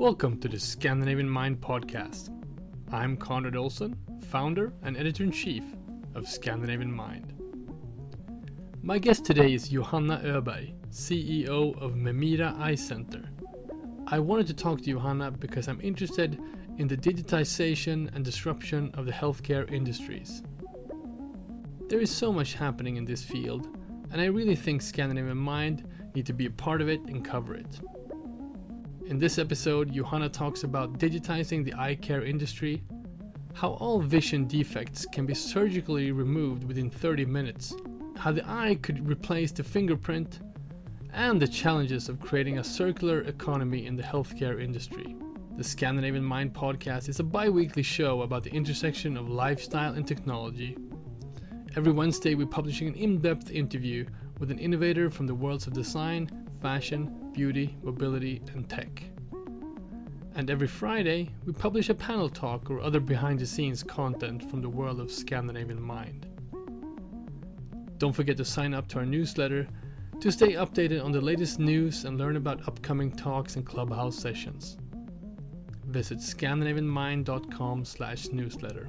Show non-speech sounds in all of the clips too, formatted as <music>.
Welcome to the Scandinavian Mind podcast. I'm Conrad Olsen, founder and editor in chief of Scandinavian Mind. My guest today is Johanna Öberg, CEO of Memira Eye Center. I wanted to talk to Johanna because I'm interested in the digitization and disruption of the healthcare industries. There is so much happening in this field, and I really think Scandinavian Mind need to be a part of it and cover it. In this episode, Johanna talks about digitizing the eye care industry, how all vision defects can be surgically removed within 30 minutes, how the eye could replace the fingerprint, and the challenges of creating a circular economy in the healthcare industry. The Scandinavian Mind podcast is a bi weekly show about the intersection of lifestyle and technology. Every Wednesday, we're publishing an in depth interview with an innovator from the worlds of design, fashion, beauty, mobility, and tech. And every Friday, we publish a panel talk or other behind the scenes content from the world of Scandinavian Mind. Don't forget to sign up to our newsletter to stay updated on the latest news and learn about upcoming talks and clubhouse sessions. Visit scandinavianmind.com slash newsletter.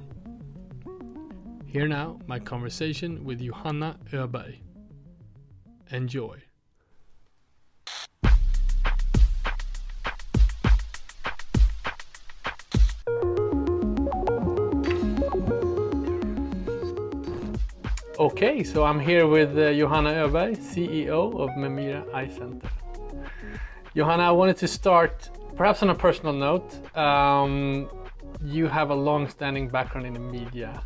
Here now, my conversation with Johanna Öberg. Enjoy. Okay, so I'm here with uh, Johanna Öberg, CEO of Memira Eye Center. Johanna, I wanted to start perhaps on a personal note. Um, you have a long-standing background in the media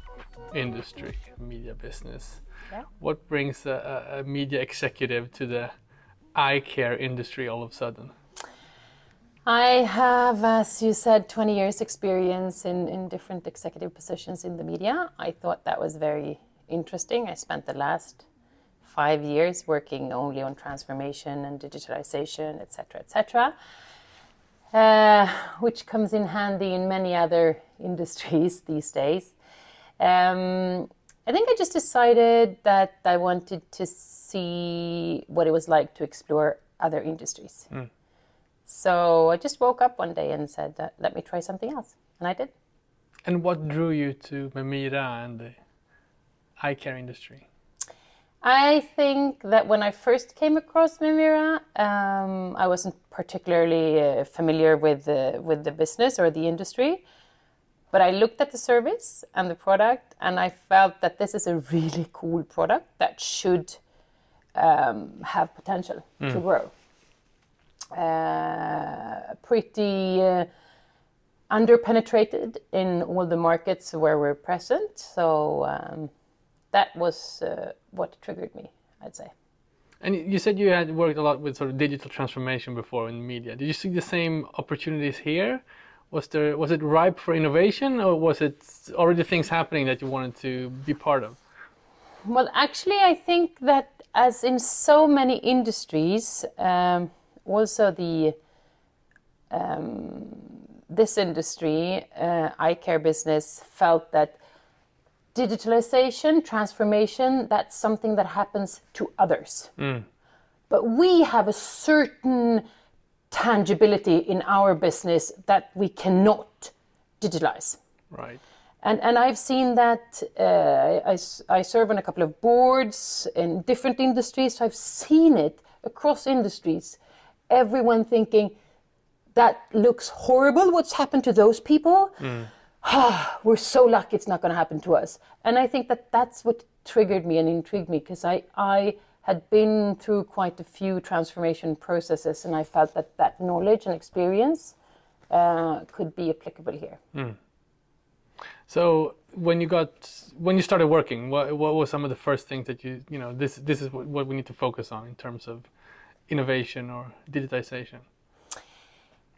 industry, media business. Yeah. What brings a, a, a media executive to the eye care industry all of a sudden? I have, as you said, 20 years experience in, in different executive positions in the media. I thought that was very interesting. I spent the last five years working only on transformation and digitalization, etc., etc., uh, which comes in handy in many other <laughs> industries these days. Um, I think I just decided that I wanted to see what it was like to explore other industries. So I just woke up one day and said, "Let me try something else," and I did. And what drew you to Memira and the eye care industry? I think that when I first came across Memira, um, I wasn't particularly uh, familiar with the with the business or the industry, but I looked at the service and the product, and I felt that this is a really cool product that should um, have potential to grow. Uh, pretty uh, underpenetrated in all the markets where we're present, so. Um, that was uh, what triggered me, I'd say. And you said you had worked a lot with sort of digital transformation before in media. Did you see the same opportunities here? Was there was it ripe for innovation, or was it already things happening that you wanted to be part of? Well, actually, I think that as in so many industries, um, also the um, this industry, uh, eye care business, felt that digitalization, transformation, that's something that happens to others. But we have a certain tangibility in our business that we cannot digitalize. Right. And, and I've seen that uh, I, I serve on a couple of boards in different industries, so I've seen it across industries. Everyone thinking, that looks horrible, what's happened to those people? Ah, <sighs> we're so lucky it's not going to happen to us. And I think that that's what triggered me and intrigued me because I, I had been through quite a few transformation processes and I felt that that knowledge and experience uh, could be applicable here. So when you got when you started working, what what was some of the first things that you you know this this is what, what we need to focus on in terms of innovation or digitization?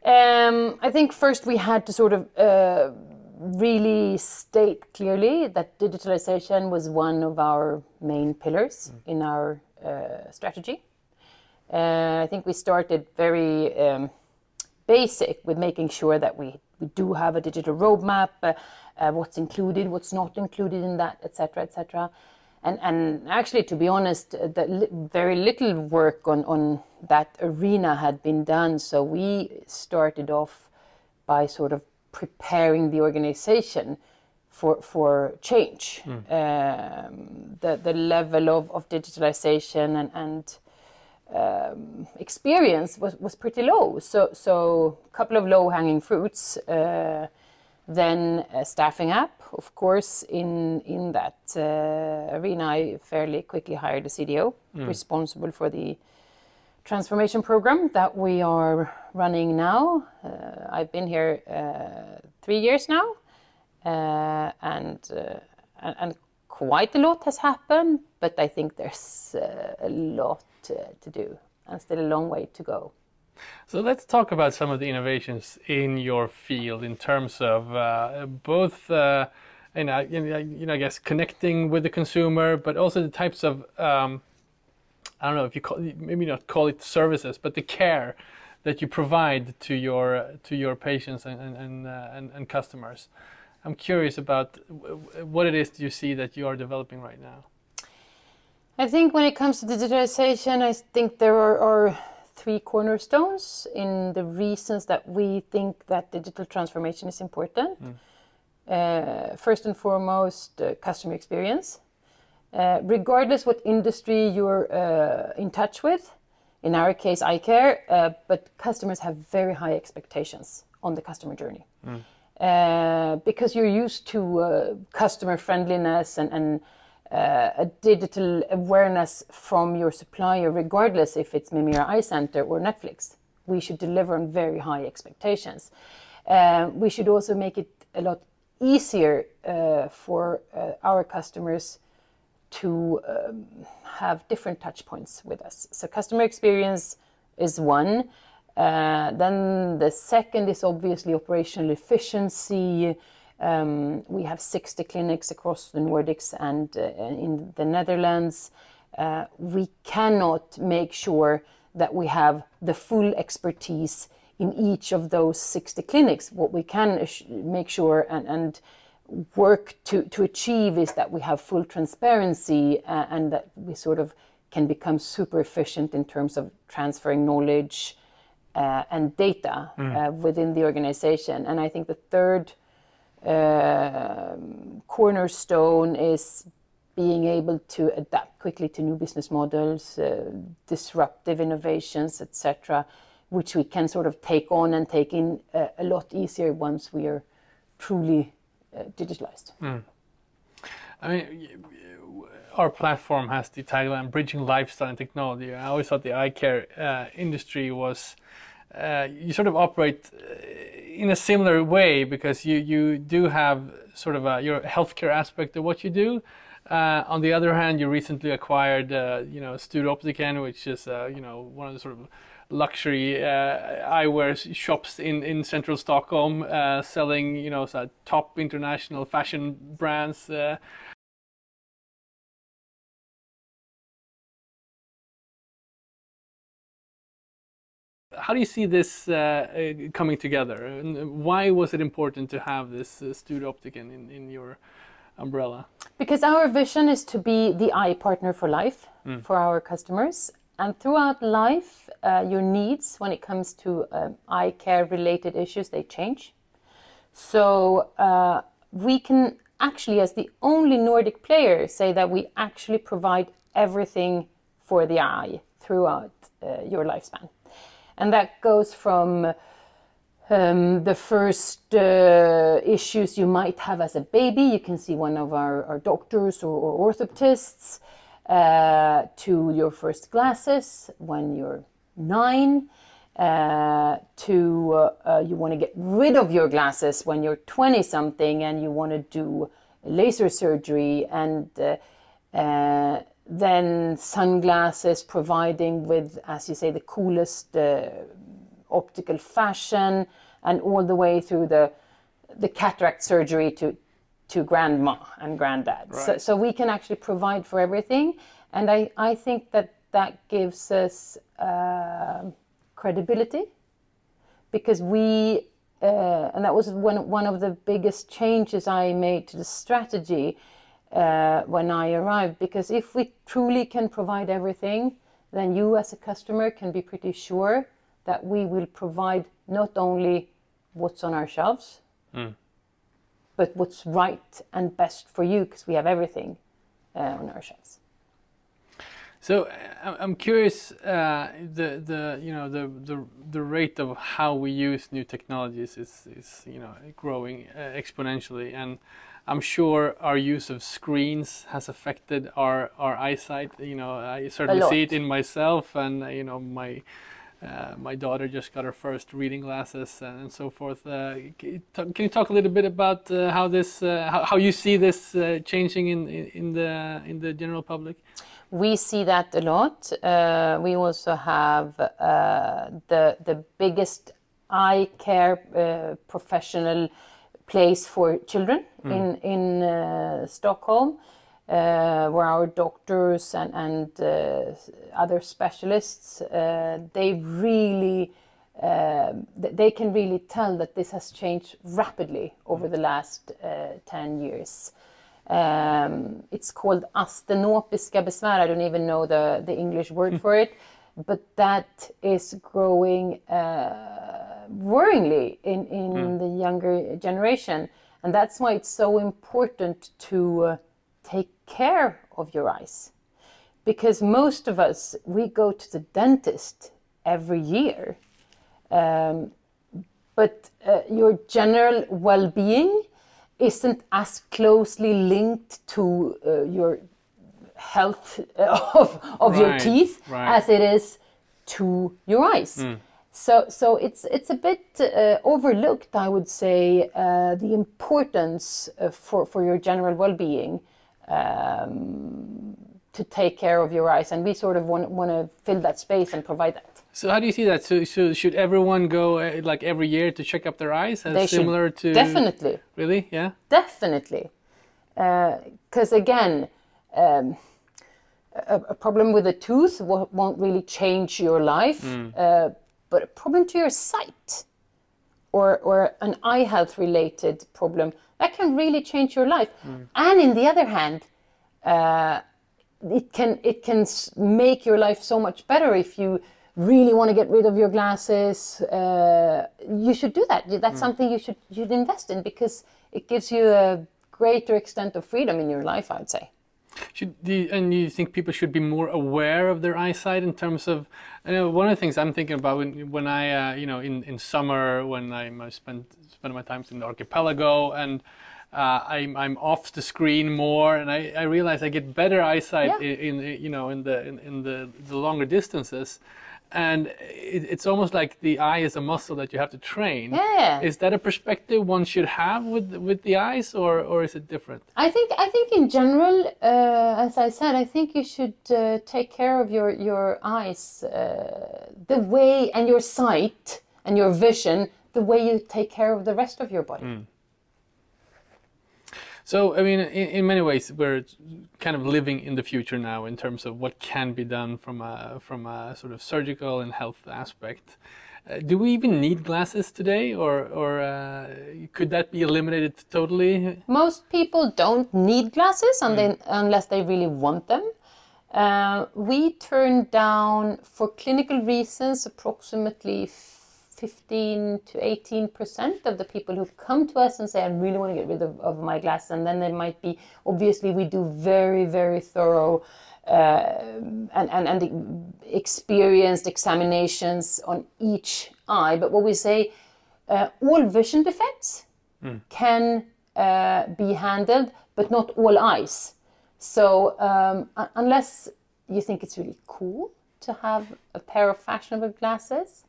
Um, I think first we had to sort of uh, really state clearly that digitalization was one of our main pillars in our uh, strategy. Uh, I think we started very um, basic with making sure that we, we do have a digital roadmap, uh, uh, what's included, what's not included in that, etc., etc. And, and actually, to be honest, uh, that li- very little work on, on that arena had been done. So we started off by sort of preparing the organization for for change. Um, the the level of, of digitalization and and um, experience was, was pretty low. So so a couple of low hanging fruits. Uh, then uh, staffing up, of course, in in that uh, arena, I fairly quickly hired a CDO responsible for the transformation program that we are running now. Uh, I've been here uh, three years now, uh, and, uh, and and quite a lot has happened. But I think there's uh, a lot uh, to do, and still a long way to go. So let's talk about some of the innovations in your field in terms of both, you know, you know, I guess connecting with the consumer, but also the types of, um, I don't know if you call, maybe not call it services, but the care that you provide to your to your patients and and and, uh, and, and customers. I'm curious about what it is you see that you are developing right now. I think when it comes to digitalization, I think there are, are three cornerstones in the reasons that we think that digital transformation is important. Uh, first and foremost, uh, customer experience. Uh, regardless what industry you're uh, in touch with, in our case, eye care, uh, but customers have very high expectations on the customer journey. Uh, because you're used to uh, customer friendliness and, and uh, a digital awareness from your supplier, regardless if it's Memira Eye Center or Netflix. We should deliver on very high expectations. Uh, we should also make it a lot easier uh, for uh, our customers to um, have different touch points with us. So, customer experience is one. Uh, then the second is obviously operational efficiency. Um, we have 60 clinics across the Nordics and uh, in the Netherlands. Uh, we cannot make sure that we have the full expertise in each of those 60 clinics. What we can make sure and, and work to, to achieve is that we have full transparency uh, and that we sort of can become super efficient in terms of transferring knowledge uh, and data uh, within the organization. And I think the third um cornerstone is being able to adapt quickly to new business models, uh, disruptive innovations, etc., which we can sort of take on and take in uh, a lot easier once we are truly uh, digitalized. I mean, our platform has the tagline "Bridging Lifestyle and Technology." I always thought the eye care uh, industry was uh, you sort of operate uh, in a similar way because you you do have sort of a, your healthcare aspect of what you do. Uh, on the other hand, you recently acquired, uh, you know, Studio Optiken, which is, uh, you know, one of the sort of luxury uh, eyewear shops in, in central Stockholm, uh, selling, you know, of top international fashion brands. Uh, how do you see this uh, coming together? And why was it important to have this uh, Studio in, in your umbrella? Because our vision is to be the eye partner for life for our customers. And throughout life, uh, your needs when it comes to um, eye care related issues, they change. So uh, we can actually, as the only Nordic player, say that we actually provide everything for the eye throughout uh, your lifespan. And that goes from um, the first uh, issues you might have as a baby. You can see one of our, our doctors or, or orthoptists. Uh, to your first glasses when you're nine, uh, to uh, uh, you want to get rid of your glasses when you're 20 something and you want to do laser surgery, and uh, uh, then sunglasses providing with, as you say, the coolest optical fashion, and all the way through the the cataract surgery to to grandma and granddad. So, Right. so we can actually provide for everything, and I I think that that gives us uh, credibility because we uh, and that was one one of the biggest changes I made to the strategy uh, when I arrived. Because if we truly can provide everything, then you as a customer can be pretty sure that we will provide not only what's on our shelves, but what's right and best for you because we have everything uh, on our shelves. So uh, I'm curious uh, the the you know the, the the rate of how we use new technologies is is you know growing uh, exponentially. And I'm sure our use of screens has affected our our eyesight. You know I certainly see it in myself and you know my uh, my daughter just got her first reading glasses and so forth. Uh, can you talk a little bit about uh, how this, uh, how, how, you see this uh, changing in, in the in the general public? We see that a lot. Uh, we also have the the biggest eye care professional place for children mm. in in Stockholm where our doctors and, and uh, other specialists uh, they really uh, they can really tell that this has changed rapidly over the last uh, 10 years. Um, it's called astenopiska besvär. I don't even know the, the English word hmm. for it, but that is growing uh, worryingly in, in mm. the younger generation. And that's why it's so important to take care of your eyes. Because most of us, we go to the dentist every year. Um, but uh, your general well being isn't as closely linked to uh, your health <laughs> of, of right, your teeth right. as it is to your eyes. Mm. So, so it's it's a bit uh, overlooked, I would say, uh, the importance uh, for for your general well-being um, to take care of your eyes, and we sort of want, want to fill that space and provide that. So how do you see that? So, so should everyone go uh, like every year to check up their eyes? As they similar to definitely. Really? Yeah. Definitely, because uh, again. Um, a, a, problem with a tooth won't really change your life, mm. uh, but a problem to your sight or, or an eye health related problem that can really change your life. Mm. And in the other hand, uh, it can it can make your life so much better if you really want to get rid of your glasses. Uh, you should do that. That's mm. something you should you should invest in because it gives you a greater extent of freedom in your life. I'd say. Should you, and you think people should be more aware of their eyesight in terms of? You know, one of the things I'm thinking about when when I uh, you know in, in summer when I spend spend my time in the archipelago and uh, I'm, I'm off the screen more and I, I realize I get better eyesight yeah. in, in, you know in the in, in the, the longer distances and it, it's almost like the eye is a muscle that you have to train. Yeah. Is that a perspective one should have with with the eyes, or or is it different? I think I think in general, uh, as I said, I think you should uh, take care of your your eyes, uh, the way and your sight and your vision the way you take care of the rest of your body. Mm. So, I mean, in, in, many ways, we're kind of living in the future now in terms of what can be done from a, from a sort of surgical and health aspect. Uh, do we even need glasses today, or, or uh, could that be eliminated totally? Most people don't need glasses mm. unless they really want them. Uh, we turn down, for clinical reasons, approximately 15 to 18 percent of the people who come to us and say, I really want to get rid of, of my glasses. And then there might be, obviously, we do very, very thorough uh, and, and, and experienced examinations on each eye. But what we say, uh, all vision defects mm. can uh, be handled, but not all eyes. So um, unless you think it's really cool to have a pair of fashionable glasses,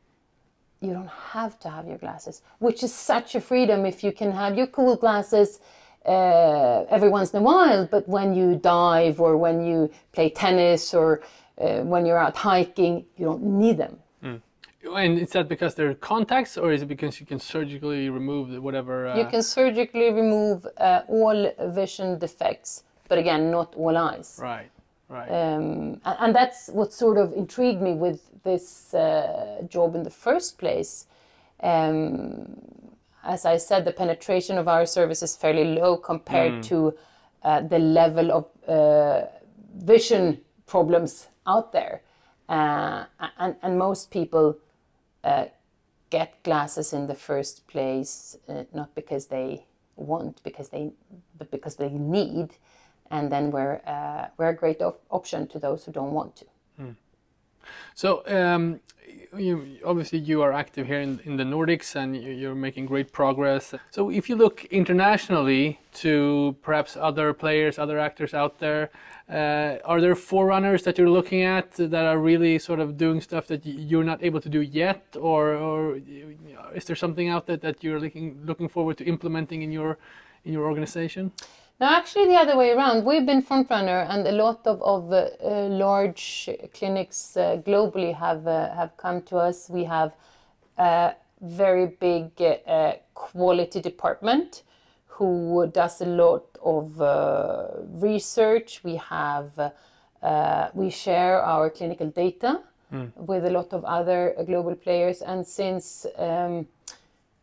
you don't have to have your glasses, which is such a freedom if you can have your cool glasses uh, every once in a while, but when you dive or when you play tennis or uh, when you're out hiking, you don't need them. Mm. And is that because they're contacts, or is it because you can surgically remove whatever? Uh... You can surgically remove uh, all vision defects, but again, not all eyes. Right. Right. Um, and, and, that's what sort of intrigued me with this uh, job in the first place. Um, as I said, the penetration of our service is fairly low compared mm. to uh, the level of uh, vision problems out there. Uh, and, and most people uh, get glasses in the first place, uh, not because they want, because they, but because they need, and then we're uh, we're a great op- option to those who don't want to. So um, you, obviously you are active here in, in the Nordics and you- you're making great progress. So if you look internationally to perhaps other players, other actors out there, uh, are there forerunners that you're looking at that are really sort of doing stuff that you're not able to do yet, or, or is there something out there that you're looking looking forward to implementing in your in your organization? No, actually, the other way around. We've been front runner, and a lot of of uh, uh, large clinics uh, globally have uh, have come to us. We have a very big uh, quality department who does a lot of uh, research. We have uh, we share our clinical data with a lot of other uh, global players, and since um,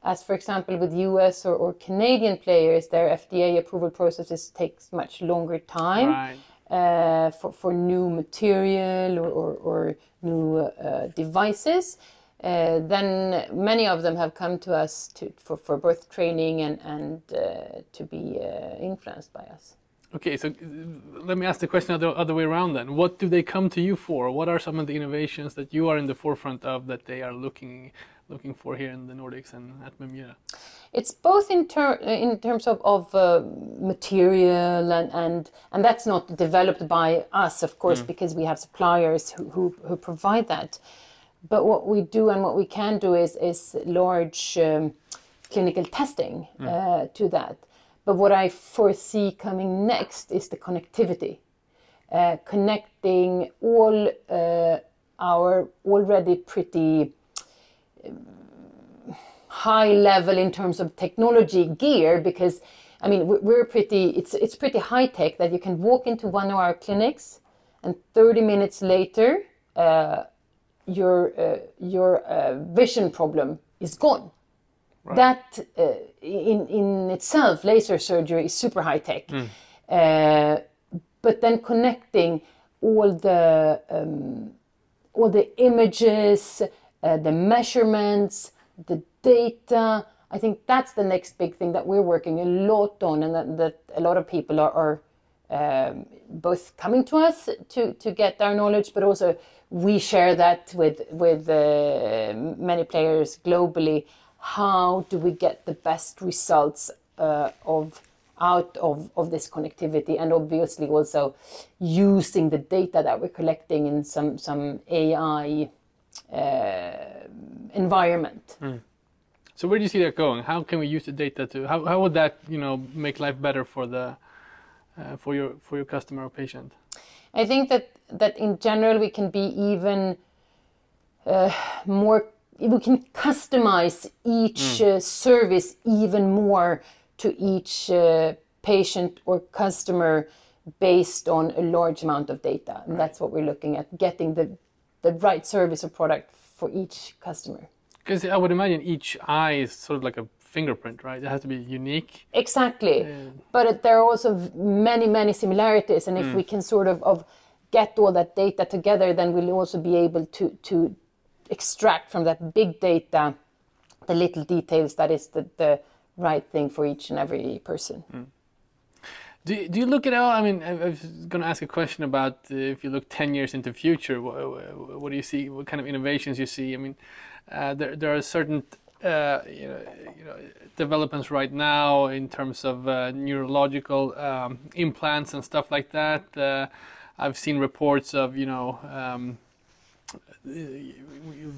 as for example with US or, or Canadian players, their FDA approval processes takes much longer time Right. uh, for, for new material or, or, or new uh, devices. Uh, then many of them have come to us to, for, for both training and, and uh, to be uh, influenced by us. Okay, so uh, let me ask the question the other way around then. What do they come to you for? What are some of the innovations that you are in the forefront of that they are looking looking for here in the Nordics and at Memira? It's both in, ter- in terms of, of uh, material and, and and that's not developed by us, of course, because we have suppliers who, who, who provide that. But what we do and what we can do is is large um, clinical testing uh, to that. But what I foresee coming next is the connectivity, uh, connecting all uh, our already pretty high level in terms of technology gear because I mean we- we're pretty it's it's pretty high tech that you can walk into one of our clinics and 30 minutes later uh, your uh, your uh, vision problem is gone. That uh, in in itself laser surgery is super high tech. Uh, but then connecting all the um, all the images, uh, the measurements, the data. I think that's the next big thing that we're working a lot on, and that, that a lot of people are, are um, both coming to us to, to get our knowledge, but also we share that with with uh, many players globally. How do we get the best results uh, of out of, of this connectivity and obviously also using the data that we're collecting in some some AI uh, environment. So where do you see that going? How can we use the data to how, how would that you know make life better for the uh, for your for your customer or patient? I think that that in general we can be even uh, more. We can customize each uh, service even more to each uh, patient or customer based on a large amount of data, and that's what we're looking at: getting the the right service or product for each customer. Because I would imagine each eye is sort of like a fingerprint, right? It has to be unique. Exactly. But it, there are also many, many similarities. And if mm. we can sort of, of get all that data together, then we'll also be able to, to extract from that big data the little details that is the, the right thing for each and every person. Mm. Do, do you look at all? I mean, I, I was going to ask a question about uh, if you look 10 years into the future, what, what do you see? What kind of innovations you see? I mean, uh, there, there are certain uh, you know, you know, developments right now in terms of uh, neurological um, implants and stuff like that. Uh, I've seen reports of, you know, um,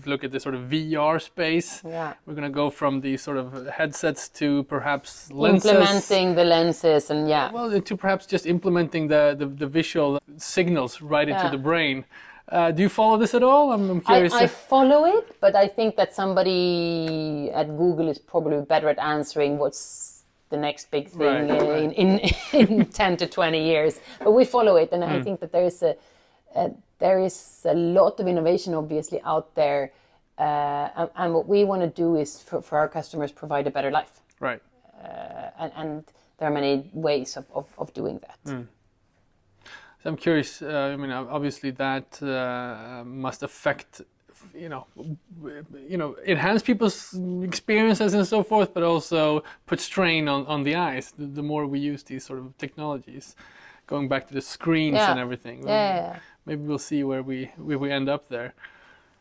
look at the sort of VR space. Yeah. We're going to go from these sort of headsets to perhaps lenses. Implementing the lenses and yeah. Well, to perhaps just implementing the, the, the visual signals right into Yeah. the brain. Uh, do you follow this at all? I'm, I'm curious. I follow it, but I think that somebody at Google is probably better at answering what's the next big thing Right, uh, right. in, in, <laughs> in 10 to 20 years. But we follow it, and Hmm. I think that there is a, a there is a lot of innovation obviously out there. Uh, and, and what we want to do is for, for our customers provide a better life. right. And, and there are many ways of, of, of doing that. Hmm. So I'm curious. Uh, I mean, obviously that uh, must affect you know, you know, enhance people's experiences and so forth, but also put strain on, on the eyes. The, the more we use these sort of technologies, going back to the screens Yeah. and everything. yeah, Yeah. Maybe we'll see where we where we end up there.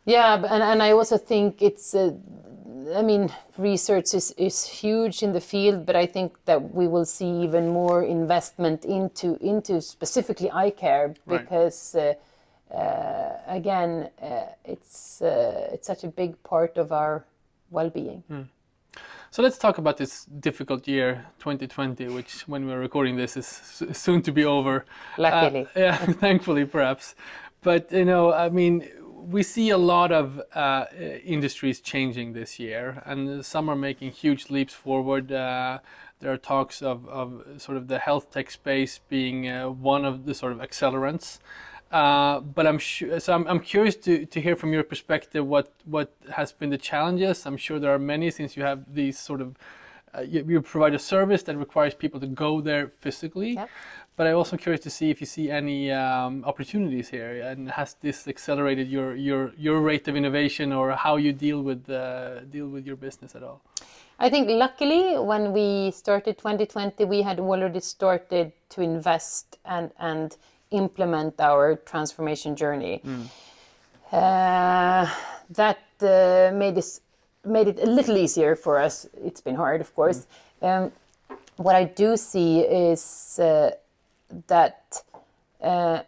Yeah, and, and I also think it's, uh, I mean, research is, is huge in the field, but I think that we will see even more investment into into specifically eye care Right. because, uh, uh, again, uh, it's uh, it's such a big part of our well-being. So let's talk about this difficult year, 2020, which, when we're recording this, is soon to be over. Luckily. Uh, yeah, <laughs> thankfully, perhaps. But you know, I mean, we see a lot of uh, industries changing this year, and some are making huge leaps forward. Uh, there are talks of, of sort of the health tech space being uh, one of the sort of accelerants. Uh, but I'm sure, so I'm, I'm curious to, to hear from your perspective what, what has been the challenges. I'm sure there are many since you have these sort of, uh, you, you provide a service that requires people to go there physically. Yep. But I'm also curious to see if you see any um, opportunities here, and has this accelerated your, your, your rate of innovation or how you deal with uh, deal with your business at all? I think luckily when we started 2020, we had already started to invest and, and implement our transformation journey. Uh, that uh, made, us, made it a little easier for us. It's been hard, of course. Um, what I do see is uh, that uh,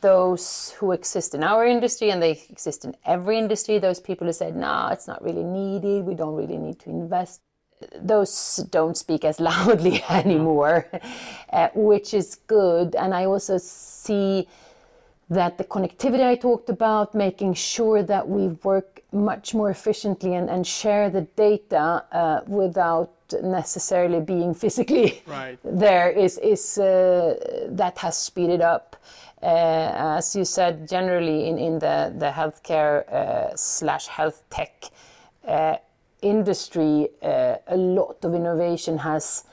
those who exist in our industry and they exist in every industry, those people who said, no, it's not really needed, we don't really need to invest, those don't speak as <laughs> loudly anymore, uh, which is good. And I also see that the connectivity I talked about, making sure that we work much more efficiently and, and share the data uh, without necessarily being <laughs> physically Right. there is is uh, that has speeded up. Uh, as you said, generally in, in the the healthcare uh, slash health tech uh, industry, uh, a lot of innovation has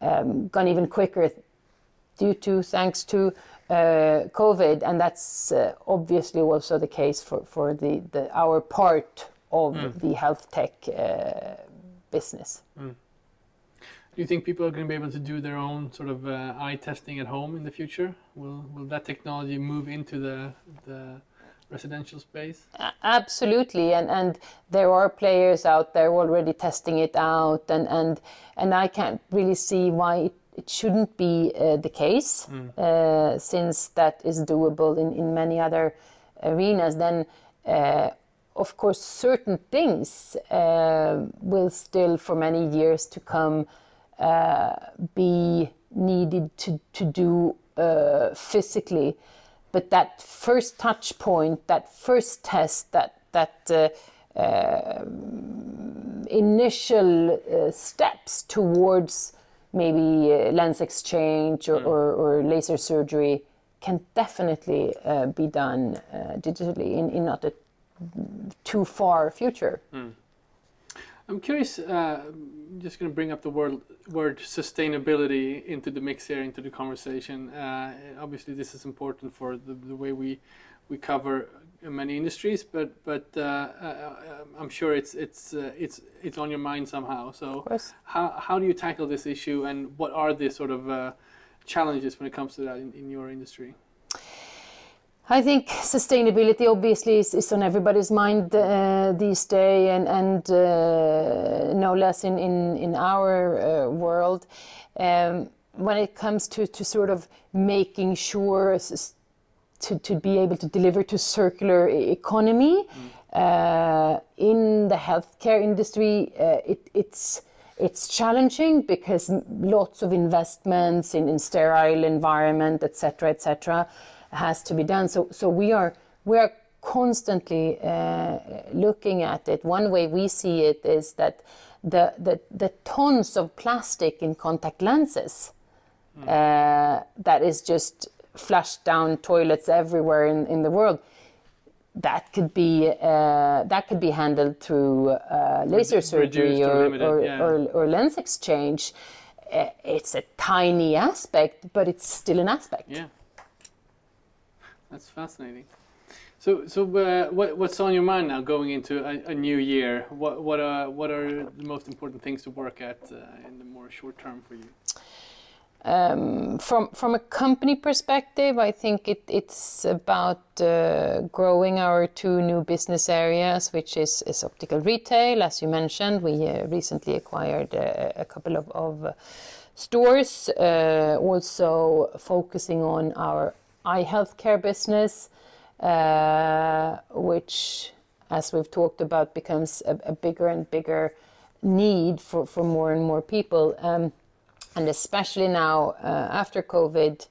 um, gone even quicker due to thanks to uh, COVID, and that's uh, obviously also the case for for the, the our part of the health tech uh, business. Do you think people are going to be able to do their own sort of uh, eye testing at home in the future? Will will that technology move into the the residential space? Absolutely, and and there are players out there already testing it out, and and and I can't really see why it, it shouldn't be uh, the case, uh, since that is doable in in many other arenas. Then. Uh, of course, certain things uh, will still, for many years to come, uh, be needed to, to do uh, physically. But that first touch point, that first test, that that uh, um, initial uh, steps towards maybe uh, lens exchange or, or, or laser surgery can definitely uh, be done uh, digitally in, in not a too far future. I'm curious. Uh, I'm just going to bring up the word word sustainability into the mix here, into the conversation. Uh, obviously, this is important for the, the way we we cover many industries, but but uh, uh, I'm sure it's it's uh, it's it's on your mind somehow. So how how do you tackle this issue, and what are the sort of uh, challenges when it comes to that in, in your industry? I think sustainability obviously is, is on everybody's mind uh, these days, and, and uh, no less in, in, in our uh, world. Um, when it comes to, to sort of making sure to, to be able to deliver to circular economy uh, in the healthcare industry, uh, it, it's it's challenging because lots of investments in, in sterile environment, etc., etc., has to be done. So so we are we are constantly uh, looking at it. One way we see it is that the the, the tons of plastic in contact lenses uh, that is just flushed down toilets everywhere in, in the world. That could be uh, that could be handled through uh, laser surgery or or, limited, or, yeah. or, or lens exchange. Uh, it's a tiny aspect, but it's still an aspect. Yeah, that's fascinating. So, so uh, what, what's on your mind now going into a, a new year? What, what, are, what are the most important things to work at uh, in the more short term for you? Um, from from a company perspective, I think it, it's about uh, growing our two new business areas, which is, is optical retail. As you mentioned, we uh, recently acquired a, couple of, of stores, uh, also focusing on our healthcare business, uh, which, as we've talked about, becomes a, a, bigger and bigger need for, for more and more people. Um, and especially now uh, after COVID,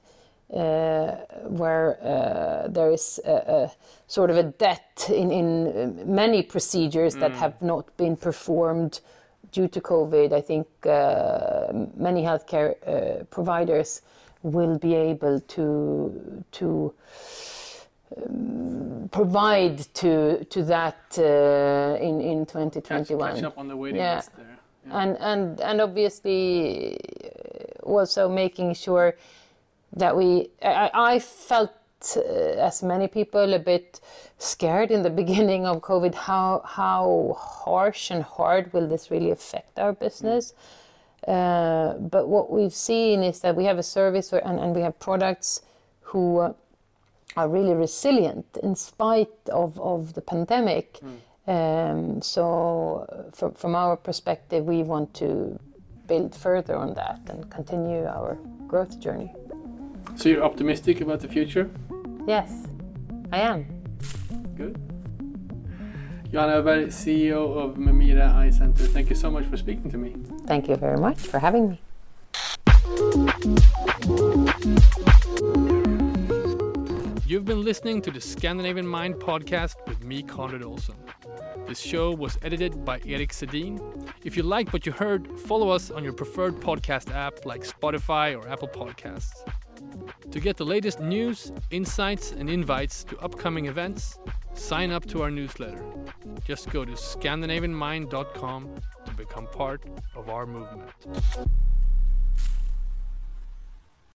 uh, where uh, there is a, a, sort of a debt in, in many procedures mm. that have not been performed due to COVID. I think uh, many healthcare uh, providers will be able to to um, provide to to that uh, in in 2021. Catch, catch up on the waiting yeah. list there and and and obviously also making sure that we I, I felt uh, as many people a bit scared in the <laughs> beginning of covid how how harsh and hard will this really affect our business mm. Uh, but what we've seen is that we have a service and, and we have products who uh, are really resilient in spite of, of the pandemic mm. Um, so, from, from our perspective, we want to build further on that and continue our growth journey. So, you're optimistic about the future? Yes, I am. Good. Johanna Öberg, CEO of Memira Eye Center, thank you so much for speaking to me. Thank you very much for having me. You've been listening to the Scandinavian Mind podcast with me, Conrad Olsen. This show was edited by Erik Sedin. If you liked what you heard, follow us on your preferred podcast app like Spotify or Apple Podcasts. To get the latest news, insights, and invites to upcoming events, sign up to our newsletter. Just go to scandinavianmind.com to become part of our movement.